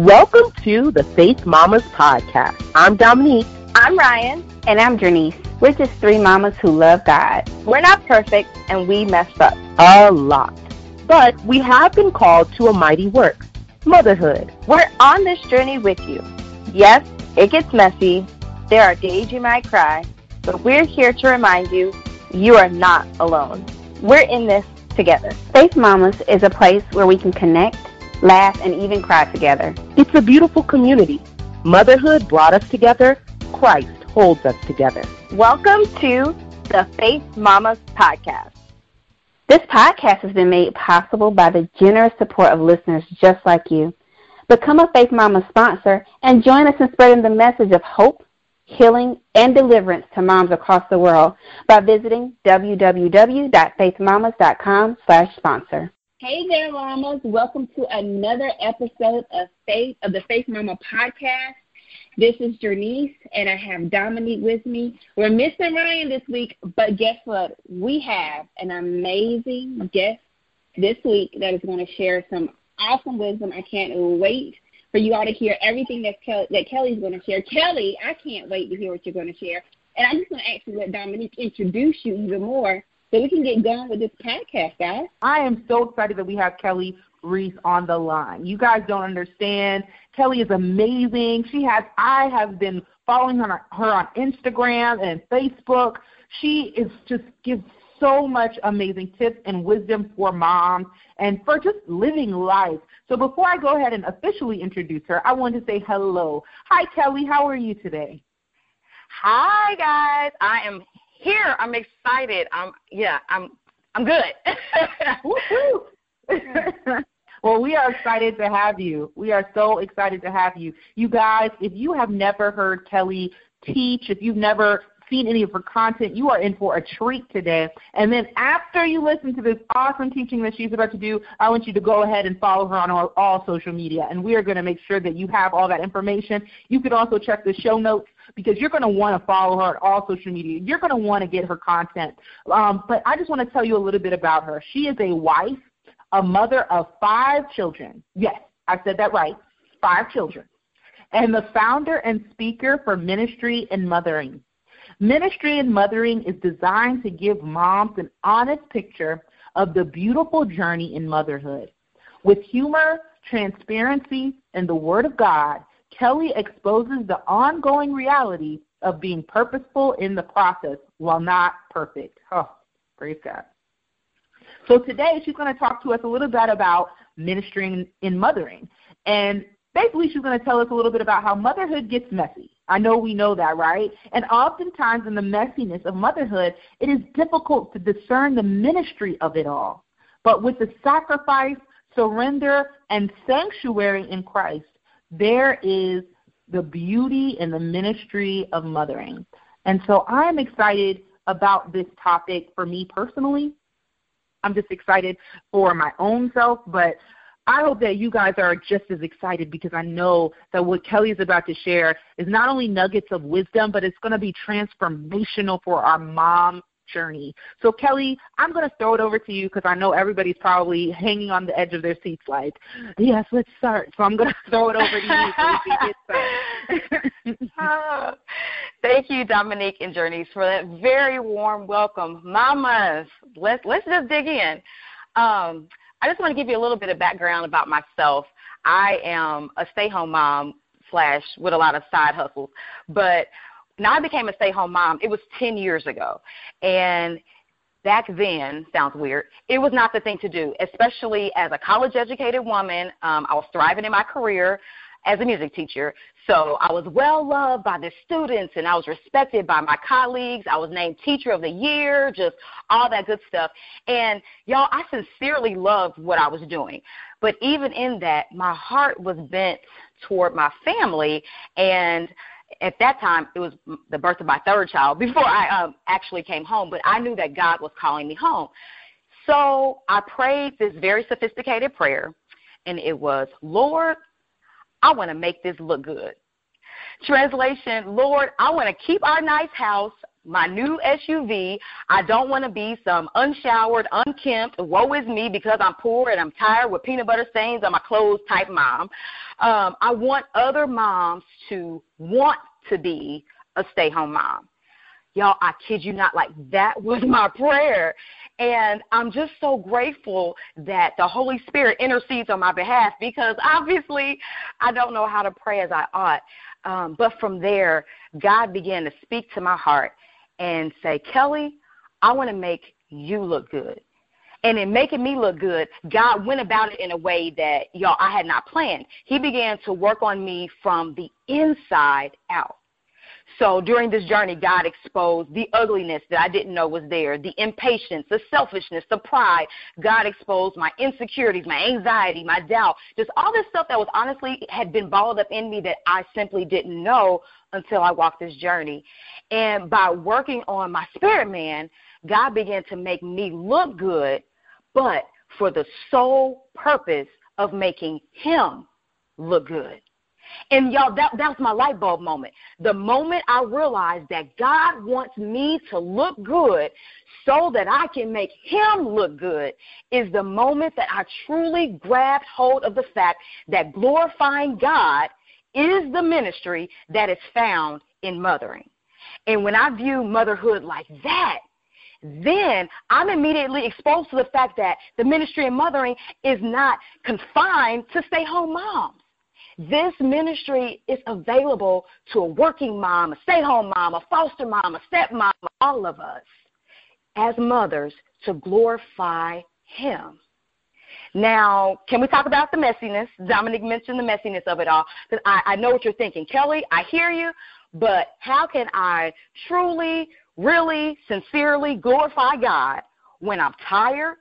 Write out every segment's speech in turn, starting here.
Welcome to the Faith Mamas Podcast. I'm Dominique. I'm Ryan. And I'm Janice. We're just three mamas who love God. We're not perfect and we messed up. A lot. But we have been called to a mighty work motherhood. We're on this journey with you. Yes, it gets messy. There are days you might cry. But we're here to remind you you are not alone. We're in this together. Faith Mamas is a place where we can connect, laugh, and even cry together. It's a beautiful community. Motherhood brought us together. Christ holds us together. Welcome to the Faith Mamas Podcast. This podcast has been made possible by the generous support of listeners just like you. Become a Faith Mama sponsor and join us in spreading the message of hope, healing, and deliverance to moms across the world by visiting www.faithmamas.com slash sponsor. Hey there, mamas. Welcome to another episode of Faith of the Faith Mama podcast. This is Janice, and I have Dominique with me. We're missing Ryan this week, but guess what? We have an amazing guest this week that is going to share some awesome wisdom. I can't wait for you all to hear everything that, Kelly, that Kelly's going to share. Kelly, I can't wait to hear what you're going to share. And I'm just going to actually let Dominique introduce you even more so we can get going with this podcast, guys. I am so excited that we have Kelly Reese on the line. You guys don't understand. Kelly is amazing. She has I have been following her, her on Instagram and Facebook. She is just gives so much amazing tips and wisdom for moms and for just living life. So before I go ahead and officially introduce her, I want to say hello. Hi Kelly, how are you today? Hi guys, I am here. I'm excited. I'm yeah, I'm I'm good. well, we are excited to have you. We are so excited to have you. You guys, if you have never heard Kelly teach, if you've never seen any of her content, you are in for a treat today. And then after you listen to this awesome teaching that she's about to do, I want you to go ahead and follow her on all, all social media. And we are going to make sure that you have all that information. You can also check the show notes because you're going to want to follow her on all social media. You're going to want to get her content. Um, but I just want to tell you a little bit about her. She is a wife a mother of five children. Yes, I said that right. Five children. And the founder and speaker for Ministry and Mothering. Ministry and Mothering is designed to give moms an honest picture of the beautiful journey in motherhood. With humor, transparency, and the Word of God, Kelly exposes the ongoing reality of being purposeful in the process while not perfect. Oh, praise God. So today she's going to talk to us a little bit about ministering in mothering. And basically she's going to tell us a little bit about how motherhood gets messy. I know we know that, right? And oftentimes in the messiness of motherhood, it is difficult to discern the ministry of it all. But with the sacrifice, surrender, and sanctuary in Christ, there is the beauty and the ministry of mothering. And so I'm excited about this topic for me personally I'm just excited for my own self, but I hope that you guys are just as excited because I know that what Kelly is about to share is not only nuggets of wisdom, but it's going to be transformational for our mom journey. So, Kelly, I'm going to throw it over to you because I know everybody's probably hanging on the edge of their seats like, yes, let's start. So I'm going to throw it over to you so get thank you, Dominique and Janice, for that very warm welcome. Mamas, let's, let's just dig in. Um, I just want to give you a little bit of background about myself. I am a stay-home mom slash with a lot of side hustles, but now I became a stay home mom, it was 10 years ago. And back then, sounds weird, it was not the thing to do, especially as a college educated woman. Um, I was thriving in my career as a music teacher. So I was well loved by the students and I was respected by my colleagues. I was named teacher of the year, just all that good stuff. And y'all, I sincerely loved what I was doing. But even in that, my heart was bent toward my family and at that time it was the birth of my third child before I um, actually came home, but I knew that God was calling me home. So I prayed this very sophisticated prayer, and it was, Lord, I want to make this look good. Translation, Lord, I want to keep our nice house, my new SUV. I don't want to be some unshowered, unkempt, woe is me because I'm poor and I'm tired with peanut butter stains on my clothes type mom. Um, I want other moms to want to be a stay home mom. Y'all, I kid you not, like that was my prayer. And I'm just so grateful that the Holy Spirit intercedes on my behalf because obviously I don't know how to pray as I ought. Um, but from there, God began to speak to my heart and say, Kelly, I want to make you look good. And in making me look good, God went about it in a way that y'all I had not planned. He began to work on me from the inside out. So during this journey, God exposed the ugliness that I didn't know was there, the impatience, the selfishness, the pride. God exposed my insecurities, my anxiety, my doubt, just all this stuff that was honestly had been balled up in me that I simply didn't know until I walked this journey. And by working on my spirit man, God began to make me look good, but for the sole purpose of making him look good. And y'all, that, that was my light bulb moment. The moment I realized that God wants me to look good so that I can make Him look good is the moment that I truly grabbed hold of the fact that glorifying God is the ministry that is found in mothering. And when I view motherhood like that, then I'm immediately exposed to the fact that the ministry of mothering is not confined to stay home moms. This ministry is available to a working mom, a stay home mom, a foster mom, a stepmom, all of us as mothers to glorify Him. Now, can we talk about the messiness? Dominique mentioned the messiness of it all. Because I, I know what you're thinking. Kelly, I hear you, but how can I truly, really, sincerely glorify God when I'm tired,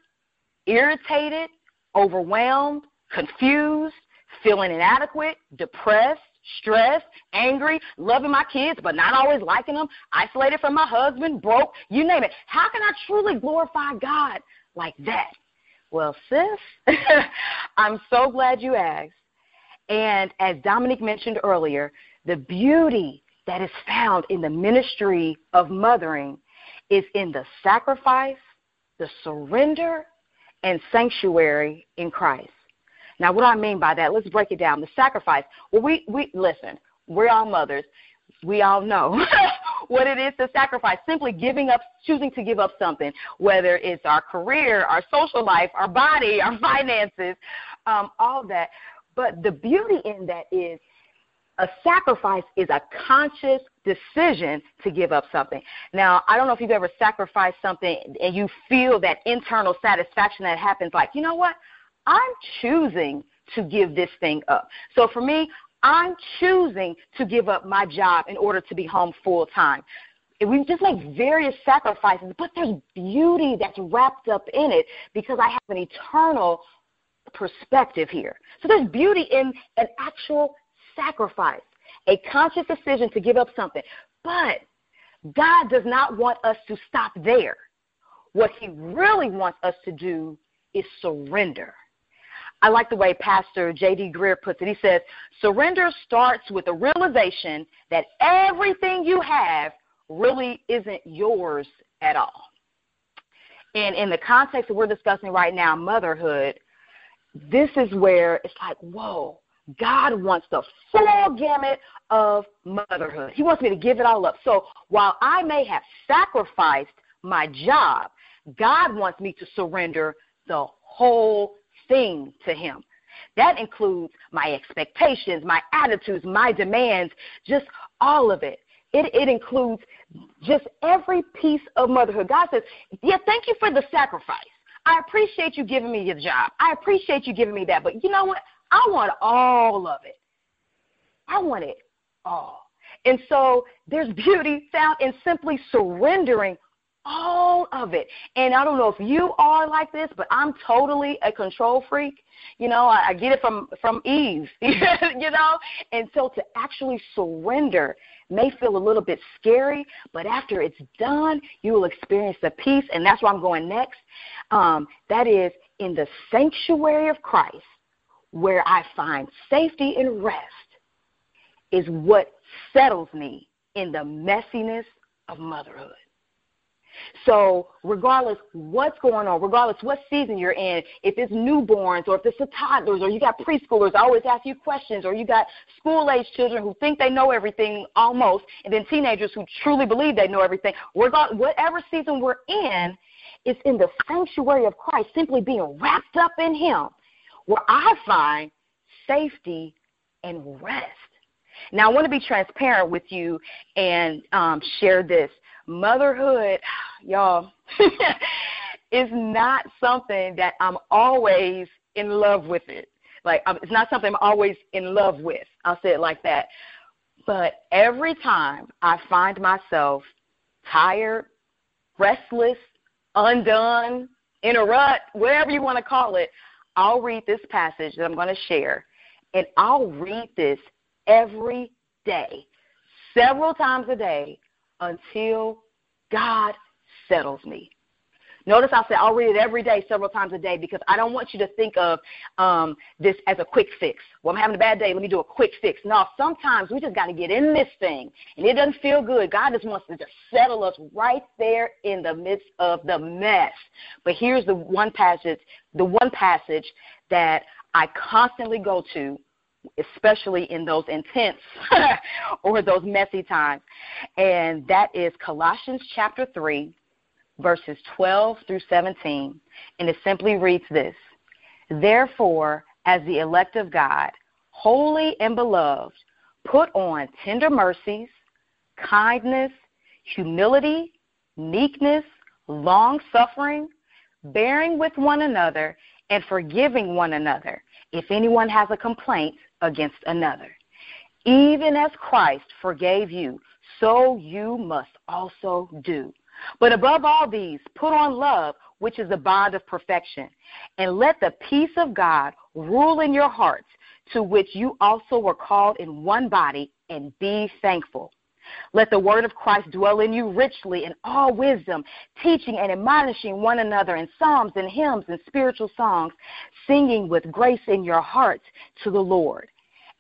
irritated, overwhelmed, confused, feeling inadequate, depressed, stressed, angry, loving my kids but not always liking them, isolated from my husband, broke, you name it. How can I truly glorify God like that? Well, sis, I'm so glad you asked. And as Dominique mentioned earlier, the beauty that is found in the ministry of mothering is in the sacrifice, the surrender, and sanctuary in Christ. Now, what do I mean by that? Let's break it down. The sacrifice. Well, we we listen. We're all mothers. We all know what it is to sacrifice. Simply giving up, choosing to give up something, whether it's our career, our social life, our body, our finances, um, all that. But the beauty in that is a sacrifice is a conscious decision to give up something. Now, I don't know if you've ever sacrificed something and you feel that internal satisfaction that happens like, you know what? I'm choosing to give this thing up. So for me, I'm choosing to give up my job in order to be home full time. We just make various sacrifices, but there's beauty that's wrapped up in it because I have an eternal perspective here. So there's beauty in an actual sacrifice, a conscious decision to give up something. But God does not want us to stop there. What He really wants us to do is surrender. I like the way Pastor J.D. Greear puts it. He says, surrender starts with the realization that everything you have really isn't yours at all. And in the context that we're discussing right now, motherhood, this is where it's like, whoa, God wants the full gamut of motherhood. He wants me to give it all up. So while I may have sacrificed my job, God wants me to surrender the whole thing to Him. That includes my expectations, my attitudes, my demands, just all of it. It, it includes just every piece of motherhood. God says, Yeah, thank you for the sacrifice. I appreciate you giving me your job. I appreciate you giving me that. But you know what? I want all of it. I want it all. And so there's beauty found in simply surrendering all of it. And I don't know if you are like this, but I'm totally a control freak. You know, I, I get it from from Eve. you know, and so to actually surrender may feel a little bit scary, but after it's done, you will experience the peace, and that's where I'm going next. Um, that is in the sanctuary of Christ, where I find safety and rest, is what settles me in the messiness of motherhood. So, regardless what's going on, regardless what season you're in, if it's newborns or if it's toddlers or you got preschoolers, I always ask you questions, or you got school age children who think they know everything almost, and then teenagers who truly believe they know everything. Regardless, whatever season we're in, it's in the sanctuary of Christ, simply being wrapped up in Him, where I find safety and rest. Now, I want to be transparent with you and um, share this motherhood, y'all, is not something that I'm always in love with it. Like it's not something I'm always in love with. I'll say it like that. But every time I find myself tired, restless, undone, in a rut, whatever you want to call it, I'll read this passage that I'm going to share, and I'll read this every day, several times a day, until God settles me. Notice I said I'll read it every day, several times a day, because I don't want you to think of um, this as a quick fix. Well, I'm having a bad day. Let me do a quick fix. No, sometimes we just got to get in this thing, and it doesn't feel good. God just wants to just settle us right there in the midst of the mess. But here's the one passage, the one passage that I constantly go to especially in those intense or those messy times. And that is Colossians chapter 3, verses 12 through 17. And it simply reads this Therefore, as the elect of God, holy and beloved, put on tender mercies, kindness, humility, meekness, long suffering, bearing with one another, and forgiving one another if anyone has a complaint against another. Even as Christ forgave you, so you must also do. But above all these, put on love, which is the bond of perfection, and let the peace of God rule in your hearts, to which you also were called in one body, and be thankful. Let the word of Christ dwell in you richly in all wisdom, teaching and admonishing one another in psalms and hymns and spiritual songs, singing with grace in your hearts to the Lord.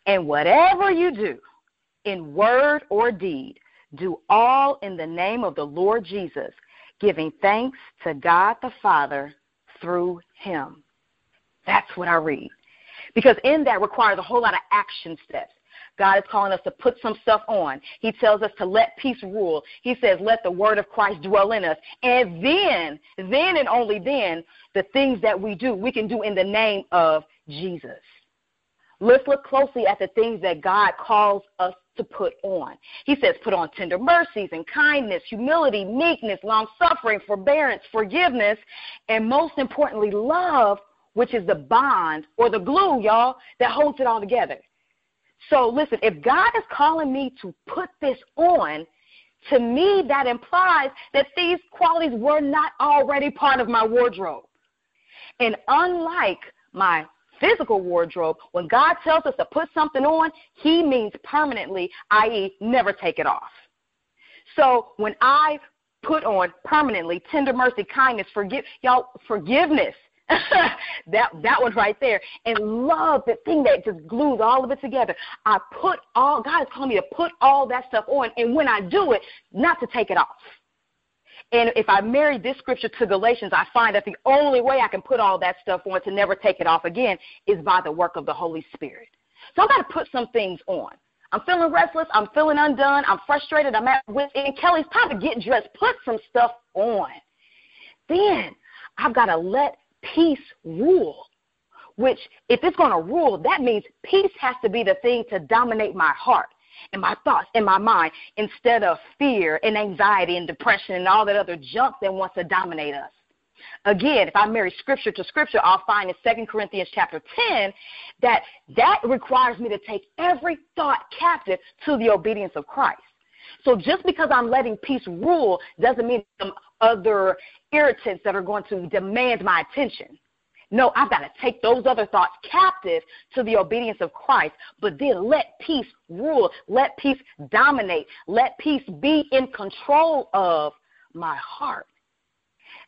And whatever you do, in word or deed, do all in the name of the Lord Jesus, giving thanks to God the Father through him. That's what I read. Because in that requires a whole lot of action steps. God is calling us to put some stuff on. He tells us to let peace rule. He says, let the word of Christ dwell in us. And then, then and only then, the things that we do, we can do in the name of Jesus. Let's look closely at the things that God calls us to put on. He says, put on tender mercies and kindness, humility, meekness, long suffering, forbearance, forgiveness, and most importantly, love, which is the bond or the glue, y'all, that holds it all together. So listen, if God is calling me to put this on, to me that implies that these qualities were not already part of my wardrobe. And unlike my physical wardrobe, when God tells us to put something on, he means permanently, i.e., never take it off. So when I put on permanently tender mercy, kindness, forgive y'all forgiveness that that one right there. And love, the thing that just glues all of it together. I put all God is calling me to put all that stuff on, and when I do it, not to take it off. And if I marry this scripture to Galatians, I find that the only way I can put all that stuff on to never take it off again is by the work of the Holy Spirit. So I've got to put some things on. I'm feeling restless. I'm feeling undone. I'm frustrated. I'm at with and Kelly's time to get dressed. Put some stuff on. Then I've got to let peace rule. Which, if it's going to rule, that means peace has to be the thing to dominate my heart and my thoughts and my mind instead of fear and anxiety and depression and all that other junk that wants to dominate us. Again, if I marry scripture to scripture, I'll find in 2 Corinthians chapter 10 that that requires me to take every thought captive to the obedience of Christ. So just because I'm letting peace rule doesn't mean some other irritants that are going to demand my attention. No, I've got to take those other thoughts captive to the obedience of Christ, but then let peace rule, let peace dominate, let peace be in control of my heart.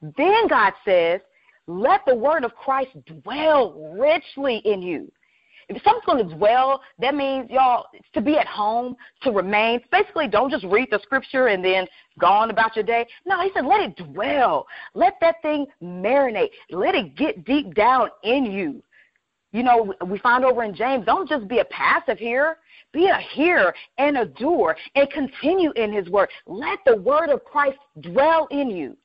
Then God says, let the word of Christ dwell richly in you. If something's going to dwell, that means y'all to be at home, to remain. Basically, don't just read the scripture and then go on about your day. No, he said let it dwell. Let that thing marinate. Let it get deep down in you. You know, we find over in James, don't just be a passive hearer. Be a hearer and a doer and continue in his word. Let the word of Christ dwell in you.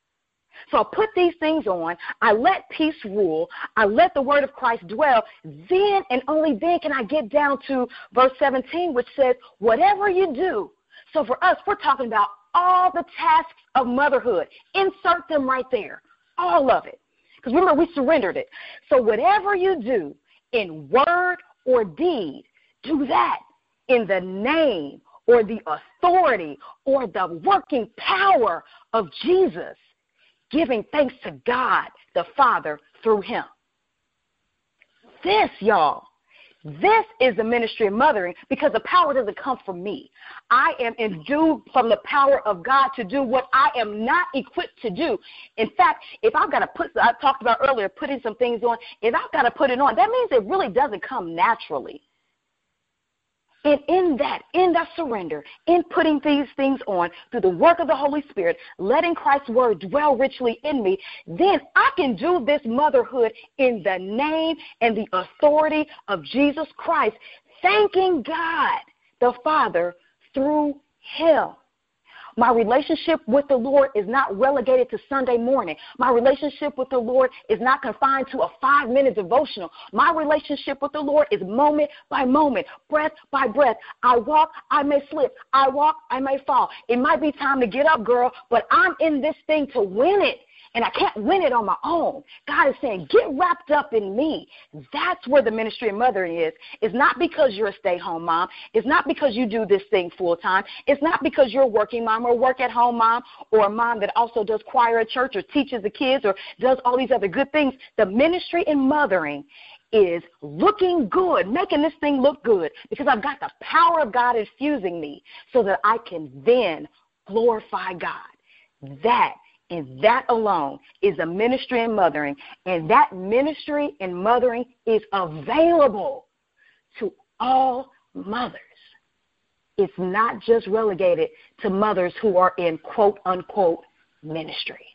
So I put these things on. I let peace rule. I let the word of Christ dwell. Then and only then can I get down to verse 17, which says, Whatever you do. So for us, we're talking about all the tasks of motherhood. Insert them right there. All of it. Because remember, we surrendered it. So whatever you do in word or deed, do that in the name or the authority or the working power of Jesus giving thanks to God the Father through him. This, y'all, this is the ministry of mothering because the power doesn't come from me. I am endued from the power of God to do what I am not equipped to do. In fact, if I've got to put, I talked about earlier, putting some things on, if I've got to put it on, that means it really doesn't come naturally. And in that, in that surrender, in putting these things on through the work of the Holy Spirit, letting Christ's word dwell richly in me, then I can do this motherhood in the name and the authority of Jesus Christ, thanking God the Father through Him. My relationship with the Lord is not relegated to Sunday morning. My relationship with the Lord is not confined to a five minute devotional. My relationship with the Lord is moment by moment, breath by breath. I walk, I may slip. I walk, I may fall. It might be time to get up, girl, but I'm in this thing to win it and I can't win it on my own. God is saying, get wrapped up in me. That's where the ministry of mothering is. It's not because you're a stay home mom. It's not because you do this thing full time. It's not because you're a working mom or work at home mom or a mom that also does choir at church or teaches the kids or does all these other good things. The ministry in mothering is looking good, making this thing look good because I've got the power of God infusing me so that I can then glorify God. That and that alone is a ministry in mothering. And that ministry in mothering is available to all mothers. It's not just relegated to mothers who are in quote unquote ministry.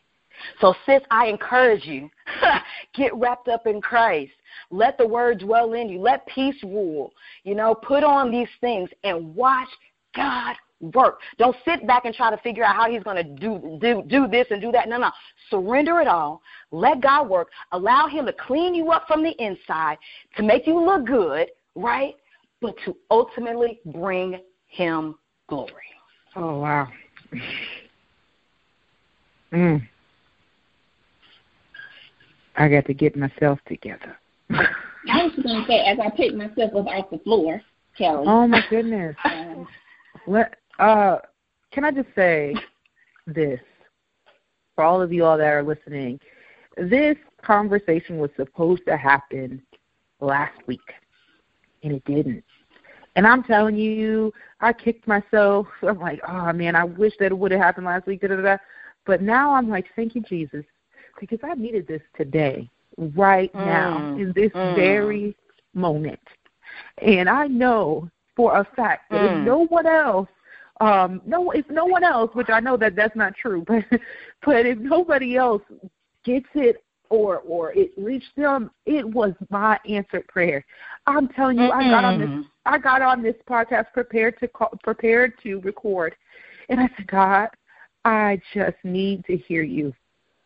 So, sis, I encourage you get wrapped up in Christ. Let the word dwell in you. Let peace rule. You know, put on these things and watch God work. Don't sit back and try to figure out how he's going to do, do, do this and do that. No, no. Surrender it all. Let God work. Allow him to clean you up from the inside to make you look good, right? But to ultimately bring him glory. Oh, wow. Mm. I got to get myself together. I was going to say, as I pick myself up off the floor, Kelly. Oh, my goodness. Um, what uh, can I just say this for all of you all that are listening? This conversation was supposed to happen last week, and it didn't. And I'm telling you, I kicked myself. I'm like, oh man, I wish that it would have happened last week. Da, da, da. But now I'm like, thank you, Jesus, because I needed this today, right mm, now, in this mm. very moment. And I know for a fact that mm. if no one else um no if no one else which i know that that's not true but but if nobody else gets it or or it reached them it was my answered prayer i'm telling you mm-hmm. i got on this i got on this podcast prepared to call, prepared to record and i said god i just need to hear you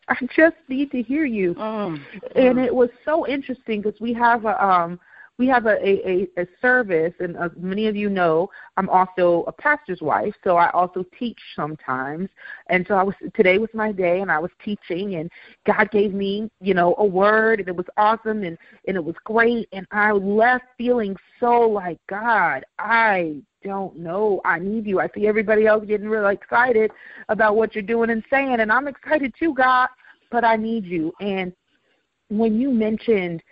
i just need to hear you mm-hmm. and it was so interesting because we have a um we have a, a, a service, and as many of you know, I'm also a pastor's wife, so I also teach sometimes. And so I was today was my day, and I was teaching, and God gave me, you know, a word, and it was awesome, and and it was great, and I left feeling so like God, I don't know. I need you. I see everybody else getting really excited about what you're doing and saying, and I'm excited too, God, but I need you. And when you mentioned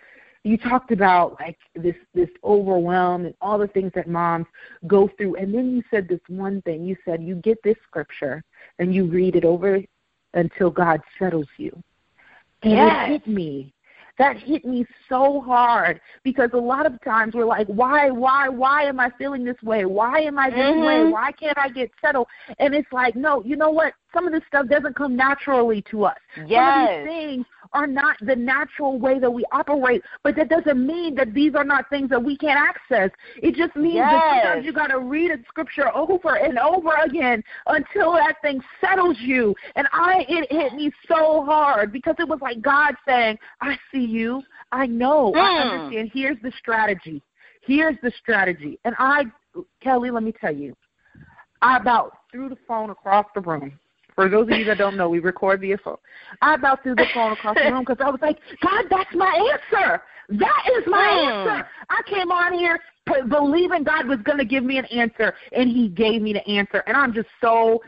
you talked about like this this overwhelm and all the things that moms go through and then you said this one thing you said you get this scripture and you read it over until god settles you and yes. it hit me that hit me so hard because a lot of times we're like, why, why, why am I feeling this way? Why am I this Mhm. way? Why can't I get settled? And it's like, no, you know what? Some of this stuff doesn't come naturally to us. Some of Yes. these things are not the natural way that we operate, but that doesn't mean that these are not things that we can't access. It just means that sometimes you got to read a scripture over and over again until that thing settles you. And I, it hit me so hard because it was like God saying, "I see you. I know. I Mm. understand. Here's the strategy. Here's the strategy." And I, Kelly, let me tell you, I about threw the phone across the room. For those of you that don't know, we record via phone. I about threw the phone across the room because I was like, God, that's my answer. That is my Mm. answer. I came on here p- believing God was going to give me an answer, and He gave me the answer. And I'm just so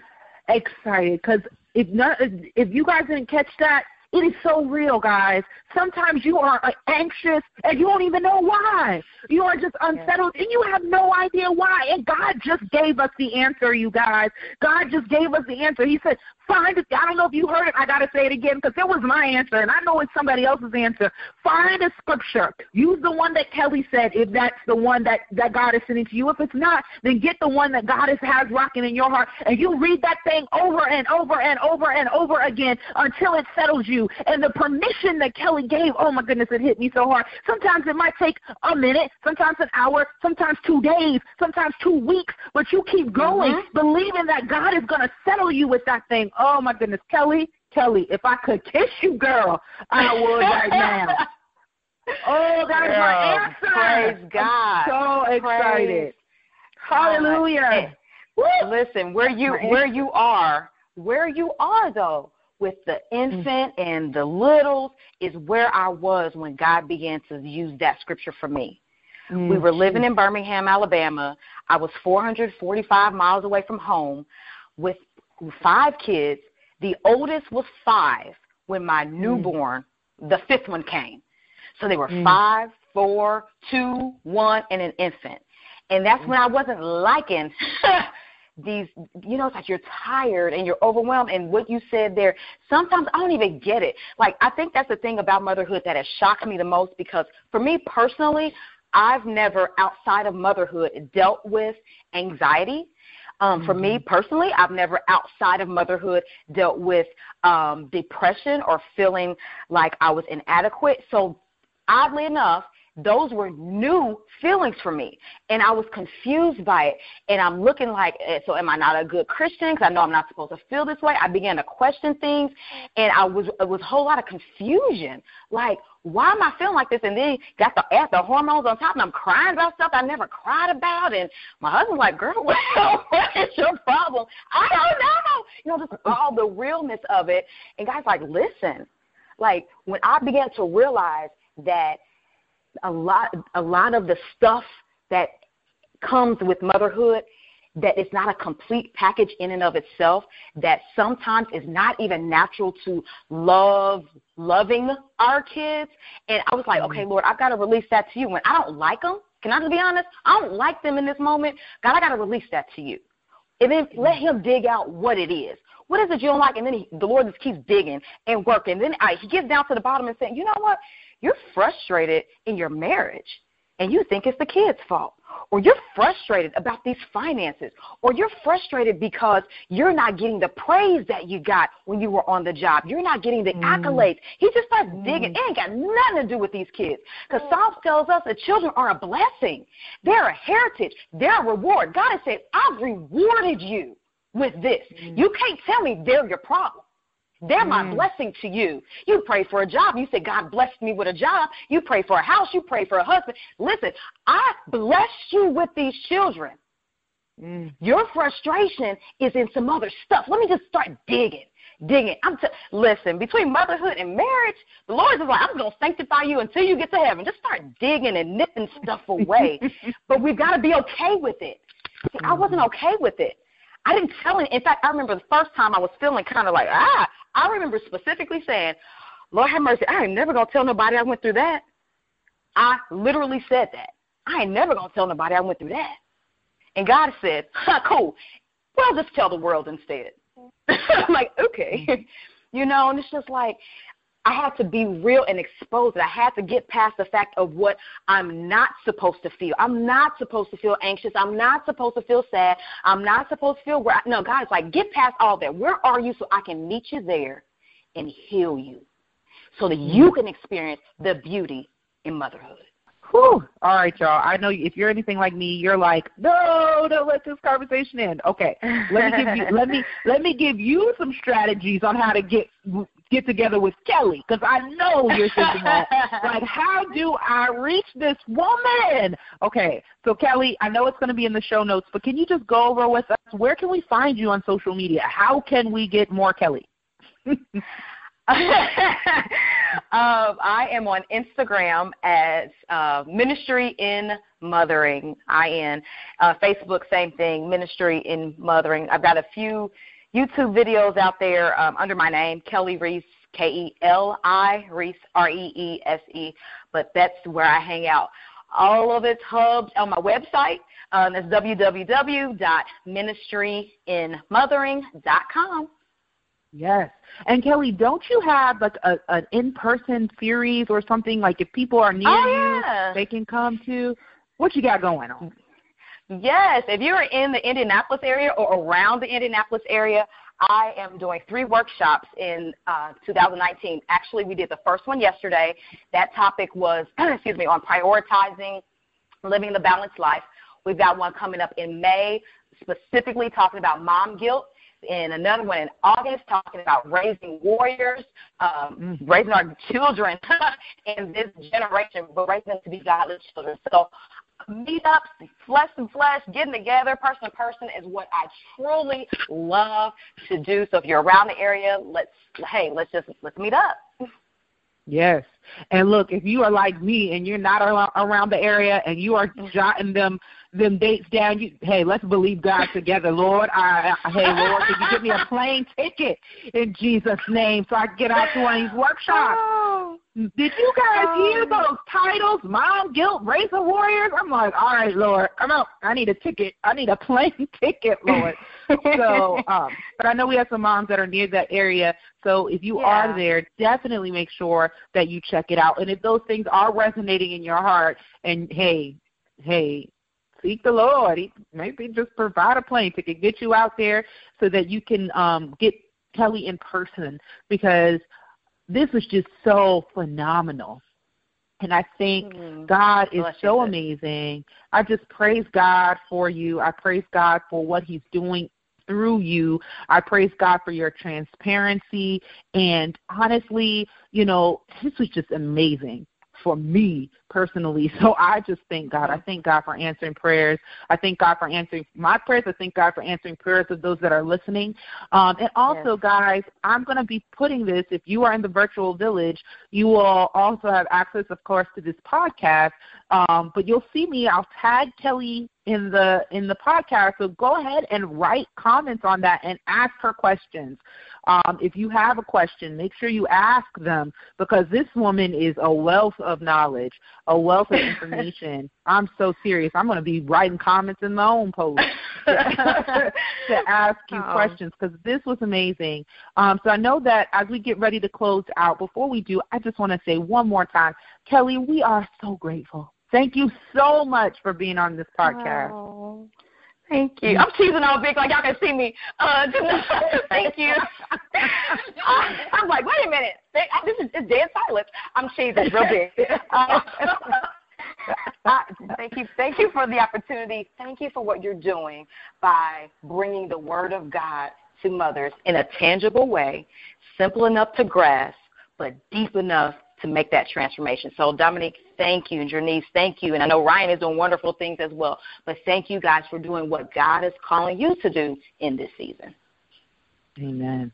excited because if not, if you guys didn't catch that, it is so real, guys. Sometimes you are uh, anxious and you don't even know why. You are just unsettled and you have no idea why. And God just gave us the answer, you guys. God just gave us the answer. He said, find it. I don't know if you heard it. I got to say it again because it was my answer and I know it's somebody else's answer. Find a scripture. Use the one that Kelly said if that's the one that, that God is sending to you. If it's not, then get the one that God is, has rocking in your heart and you read that thing over and over and over and over again until it settles you. And the permission that Kelly gave, oh my goodness, it hit me so hard. Sometimes it might take a minute, sometimes an hour, sometimes two days, sometimes two weeks, but you keep going, Mhm. believing that God is going to settle you with that thing. Oh my goodness, Kelly, Kelly, if I could kiss you, girl, I would right now. Oh, that is my answer. praise God. I'm so excited. Hallelujah. And listen, where you where you are, where you are though, with the infant Mm. and the littles is where I was when God began to use that scripture for me. Mm. We were living in Birmingham, Alabama. I was 445 miles away from home with five kids. The oldest was five when my newborn, the fifth one, came. So they were Mm. five, four, two, one, and an infant. And that's when I wasn't liking these, you know, it's like you're tired and you're overwhelmed. And what you said there, sometimes I don't even get it. Like, I think that's the thing about motherhood that has shocked me the most because for me personally, I've never, outside of motherhood, dealt with anxiety. Um, For me personally, I've never outside of motherhood dealt with um, depression or feeling like I was inadequate. So, oddly enough, those were new feelings for me, and I was confused by it. And I'm looking like, eh, so am I not a good Christian? Because I know I'm not supposed to feel this way. I began to question things, and I was it was a whole lot of confusion. Like, why am I feeling like this? And then got the add the hormones on top, and I'm crying about stuff I never cried about. And my husband's like, "Girl, what, what is your problem?" I don't know. You know, just all the realness of it. And guys, like, listen, like when I began to realize that a lot a lot of the stuff that comes with motherhood that it's not a complete package in and of itself that sometimes is not even natural to love loving our kids and i was like mm-hmm. okay lord i've got to release that to you when i don't like them can i just be honest i don't like them in this moment god i got to release that to you and then let mm-hmm. him dig out what it is. What is it you don't like? And then he, the Lord just keeps digging and working. Then I, he gets down to the bottom and saying, you know what? You're frustrated in your marriage, and you think it's the kid's fault. Or you're frustrated about these finances. Or you're frustrated because you're not getting the praise that you got when you were on the job. You're not getting the mm. accolades. He just starts mm. digging. It ain't got nothing to do with these kids. Because Psalms tells us that children are a blessing. They're a heritage. They're a reward. God has said, I've rewarded you with this. Mm. You can't tell me they're your problem. They're my mm. blessing to you. You pray for a job. You say, God blessed me with a job. You pray for a house. You pray for a husband. Listen, I blessed you with these children. Mm. Your frustration is in some other stuff. Let me just start digging, digging. I'm t- listen between motherhood and marriage. The Lord is like, I'm going to sanctify you until you get to heaven. Just start digging and nipping stuff away. but we've got to be okay with it. See, I wasn't okay with it. I didn't tell him. In fact, I remember the first time I was feeling kind of like ah. I remember specifically saying, "Lord have mercy, I ain't never gonna tell nobody I went through that." I literally said that. I ain't never gonna tell nobody I went through that. And God said, huh, "Cool. Well, just tell the world instead." I'm like, okay, you know. And it's just like I had to be real and expose it. I had to get past the fact of what I'm not supposed to feel. I'm not supposed to feel anxious. I'm not supposed to feel sad. I'm not supposed to feel where no, God is like, get past all that. Where are you so I can meet you there and heal you so that you mm-hmm. can experience the beauty in motherhood. Whew. All right, y'all. I know if you're anything like me, you're like, no, don't let this conversation end. Okay, let me give you let me let me give you some strategies on how to get get together with Kelly because I know you're thinking that. like, how do I reach this woman? Okay, so Kelly, I know it's going to be in the show notes, but can you just go over with us? Where can we find you on social media? How can we get more Kelly? um, I am on Instagram as uh, Ministry in Mothering, IN. Uh, Facebook, same thing, Ministry in Mothering. I've got a few YouTube videos out there um, under my name, Kelly Reese, K E L I Reese, R E E S E. But that's where I hang out. All of it's hubbed on my website. Um, that's www.ministryinmothering.com. Yes. And Kelly, don't you have like a an in person series or something like if people are near oh, yeah. you they can come to? What you got going on? Yes, if you're in the Indianapolis area or around the Indianapolis area, I am doing three workshops in uh, 2019. Actually, we did the first one yesterday. That topic was, excuse me, on prioritizing living the balanced life. We've got one coming up in May, specifically talking about mom guilt and another one in August talking about raising warriors, um, mm-hmm. raising our children in this generation, but raising them to be godly children. So meetups, flesh and flesh, getting together, person to person is what I truly love to do. So if you're around the area, let's hey, let's just let's meet up. Yes. And look, if you are like me and you're not around the area and you are jotting them them dates down. You, hey, let's believe God together, Lord. I, I, hey, Lord, can you give me a plane ticket in Jesus' name so I can get out to one of these workshops? Oh. Did you guys oh. hear those titles? Mom, guilt, racer warriors. I'm like, all right, Lord, come out. I need a ticket. I need a plane ticket, Lord. so, um, but I know we have some moms that are near that area. So if you yeah. are there, definitely make sure that you check it out. And if those things are resonating in your heart, and hey, hey, seek the Lord. He maybe just provide a plane ticket, get you out there so that you can um, get Kelly in person because this was just so phenomenal. And I think mm-hmm. God is so amazing. I just praise God for you. I praise God for what He's doing through you. I praise God for your transparency. And honestly, you know, this was just amazing for me personally. So I just thank God. I thank God for answering prayers. I thank God for answering my prayers. I thank God for answering prayers of those that are listening. Um, and also, yes. guys, I'm going to be putting this, if you are in the virtual village, you will also have access, of course, to this podcast. Um, but you'll see me. I'll tag Kelly in the in the podcast. So go ahead and write comments on that and ask her questions. Um, if you have a question, make sure you ask them because this woman is a wealth of knowledge, a wealth of information. I'm so serious. I'm going to be writing comments in my own post to, ask you oh. questions because this was amazing. Um, so I know that as we get ready to close out, before we do, I just want to say one more time, Kelly, we are so grateful. Thank you so much for being on this podcast. Oh. Thank you. I'm cheesing all big like y'all can see me. Uh, thank you. I'm like, wait a minute. This is it's dead silence. I'm cheesing real big. Uh, thank you. Thank you for the opportunity. Thank you for what you're doing by bringing the Word of God to mothers in a tangible way, simple enough to grasp, but deep enough to make that transformation. So, Dominique, thank you. And Janice, thank you. And I know Ryan is doing wonderful things as well. But thank you guys for doing what God is calling you to do in this season. Amen.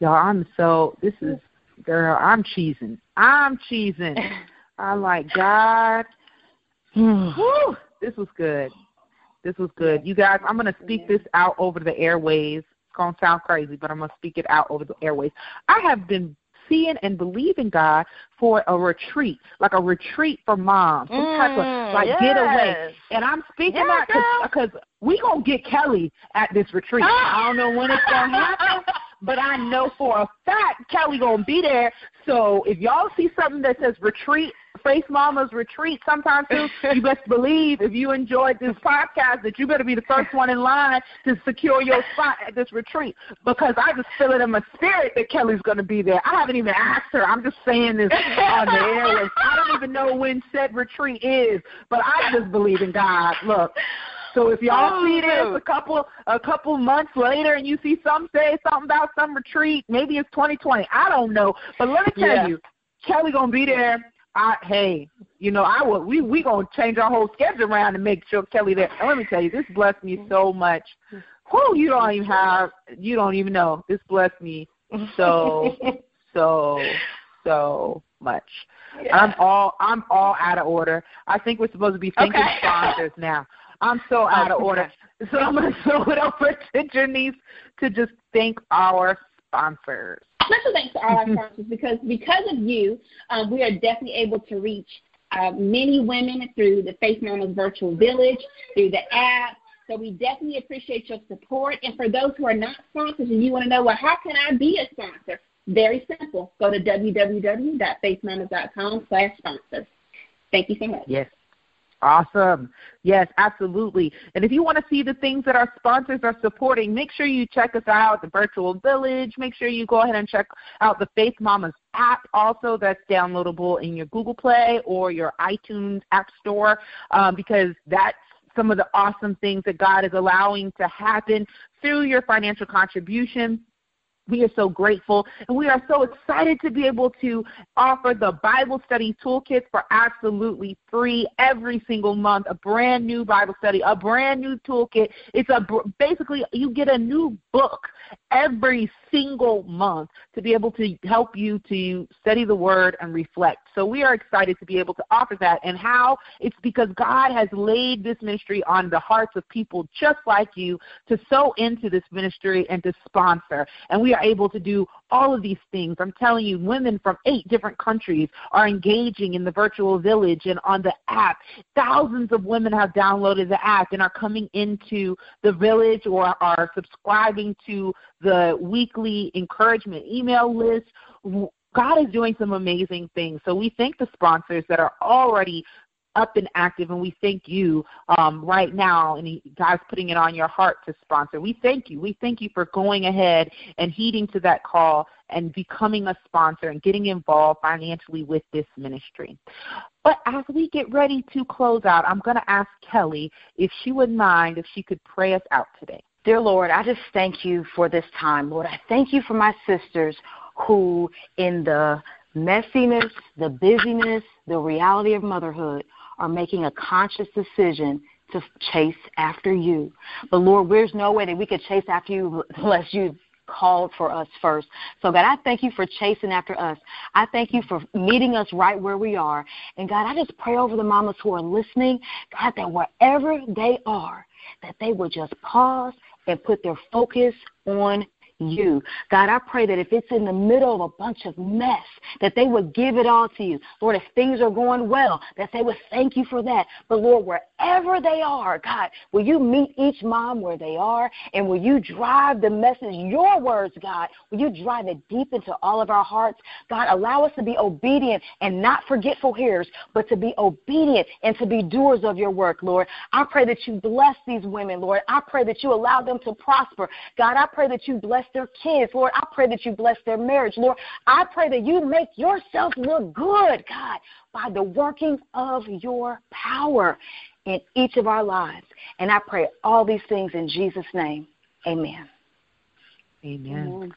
Y'all, I'm so, this is, girl, I'm cheesing. I'm cheesing. I'm like, God, whew, this was good. This was good. You guys, I'm going to speak this out over the airways. It's going to sound crazy, but I'm going to speak it out over the airways. I have been seeing and believing God for a retreat, like a retreat for moms, some mm, type of mm, like yes. getaway. And I'm speaking yes, because we gonna get Kelly at this retreat. I don't know when it's gonna happen. but I know for a fact Kelly gonna be there. So if y'all see something that says retreat, Faith Mama's retreat sometime soon, you best believe if you enjoyed this podcast that you better be the first one in line to secure your spot at this retreat because I just feel it in my spirit that Kelly's gonna be there. I haven't even asked her. I'm just saying this on the airwaves. I don't even know when said retreat is, but I just believe in God. Look. So if y'all oh, see this a couple a couple months later and you see some say something about some retreat, maybe it's 2020. I don't know, but let me tell yeah. you, Kelly gonna be there. I hey, you know I would we we gonna change our whole schedule around to make sure Kelly there. Let me tell you, this blessed me so much. Who you don't even have you don't even know. This blessed me so so so much. Yeah. I'm all I'm all out of order. I think we're supposed to be thinking okay. sponsors now. I'm so out of order. So I'm going to throw it over to Janice to just thank our sponsors. Special thanks to all our sponsors because because of you, um, we are definitely able to reach uh, many women through the Faith Mamas Virtual Village, through the app. So we definitely appreciate your support. And for those who are not sponsors and you want to know, well, how can I be a sponsor? Very simple. Go to www.faithmamas.com slash sponsors. Thank you so much. Yes. Awesome. Yes, absolutely. And if you want to see the things that our sponsors are supporting, make sure you check us out, the Virtual Village. Make sure you go ahead and check out the Faith Mamas app also that's downloadable in your Google Play or your iTunes App Store um, because that's some of the awesome things that God is allowing to happen through your financial contribution we are so grateful and we are so excited to be able to offer the Bible study toolkits for absolutely free every single month. A brand new Bible study, a brand new toolkit. It's a basically you get a new book every single month to be able to help you to study the word and reflect. So we are excited to be able to offer that and how it's because God has laid this ministry on the hearts of people just like you to sow into this ministry and to sponsor. And we are able to do all of these things. I'm telling you, women from eight different countries are engaging in the virtual village and on the app. Thousands of women have downloaded the app and are coming into the village or are subscribing to the weekly encouragement email list. God is doing some amazing things. So we thank the sponsors that are already up and active, and we thank you um, right now. And God's putting it on your heart to sponsor. We thank you. We thank you for going ahead and heeding to that call and becoming a sponsor and getting involved financially with this ministry. But as we get ready to close out, I'm going to ask Kelly if she would mind if she could pray us out today. Dear Lord, I just thank you for this time. Lord, I thank you for my sisters who, in the messiness, the busyness, the reality of motherhood, are making a conscious decision to chase after you. But Lord, there's no way that we could chase after you unless you called for us first. So, God, I thank you for chasing after us. I thank you for meeting us right where we are. And, God, I just pray over the mamas who are listening, God, that wherever they are, that they will just pause and put their focus on you. God, I pray that if it's in the middle of a bunch of mess, that they would give it all to you. Lord, if things are going well, that they would thank you for that. But Lord, wherever they are, God, will you meet each mom where they are? And will you drive the message, your words, God, will you drive it deep into all of our hearts? God, allow us to be obedient and not forgetful hearers, but to be obedient and to be doers of your work, Lord. I pray that you bless these women, Lord. I pray that you allow them to prosper. God, I pray that you bless their kids. Lord, I pray that you bless their marriage. Lord, I pray that you make yourself look good, God, by the working of your power in each of our lives. And I pray all these things in Jesus' name. Amen. Amen. Amen.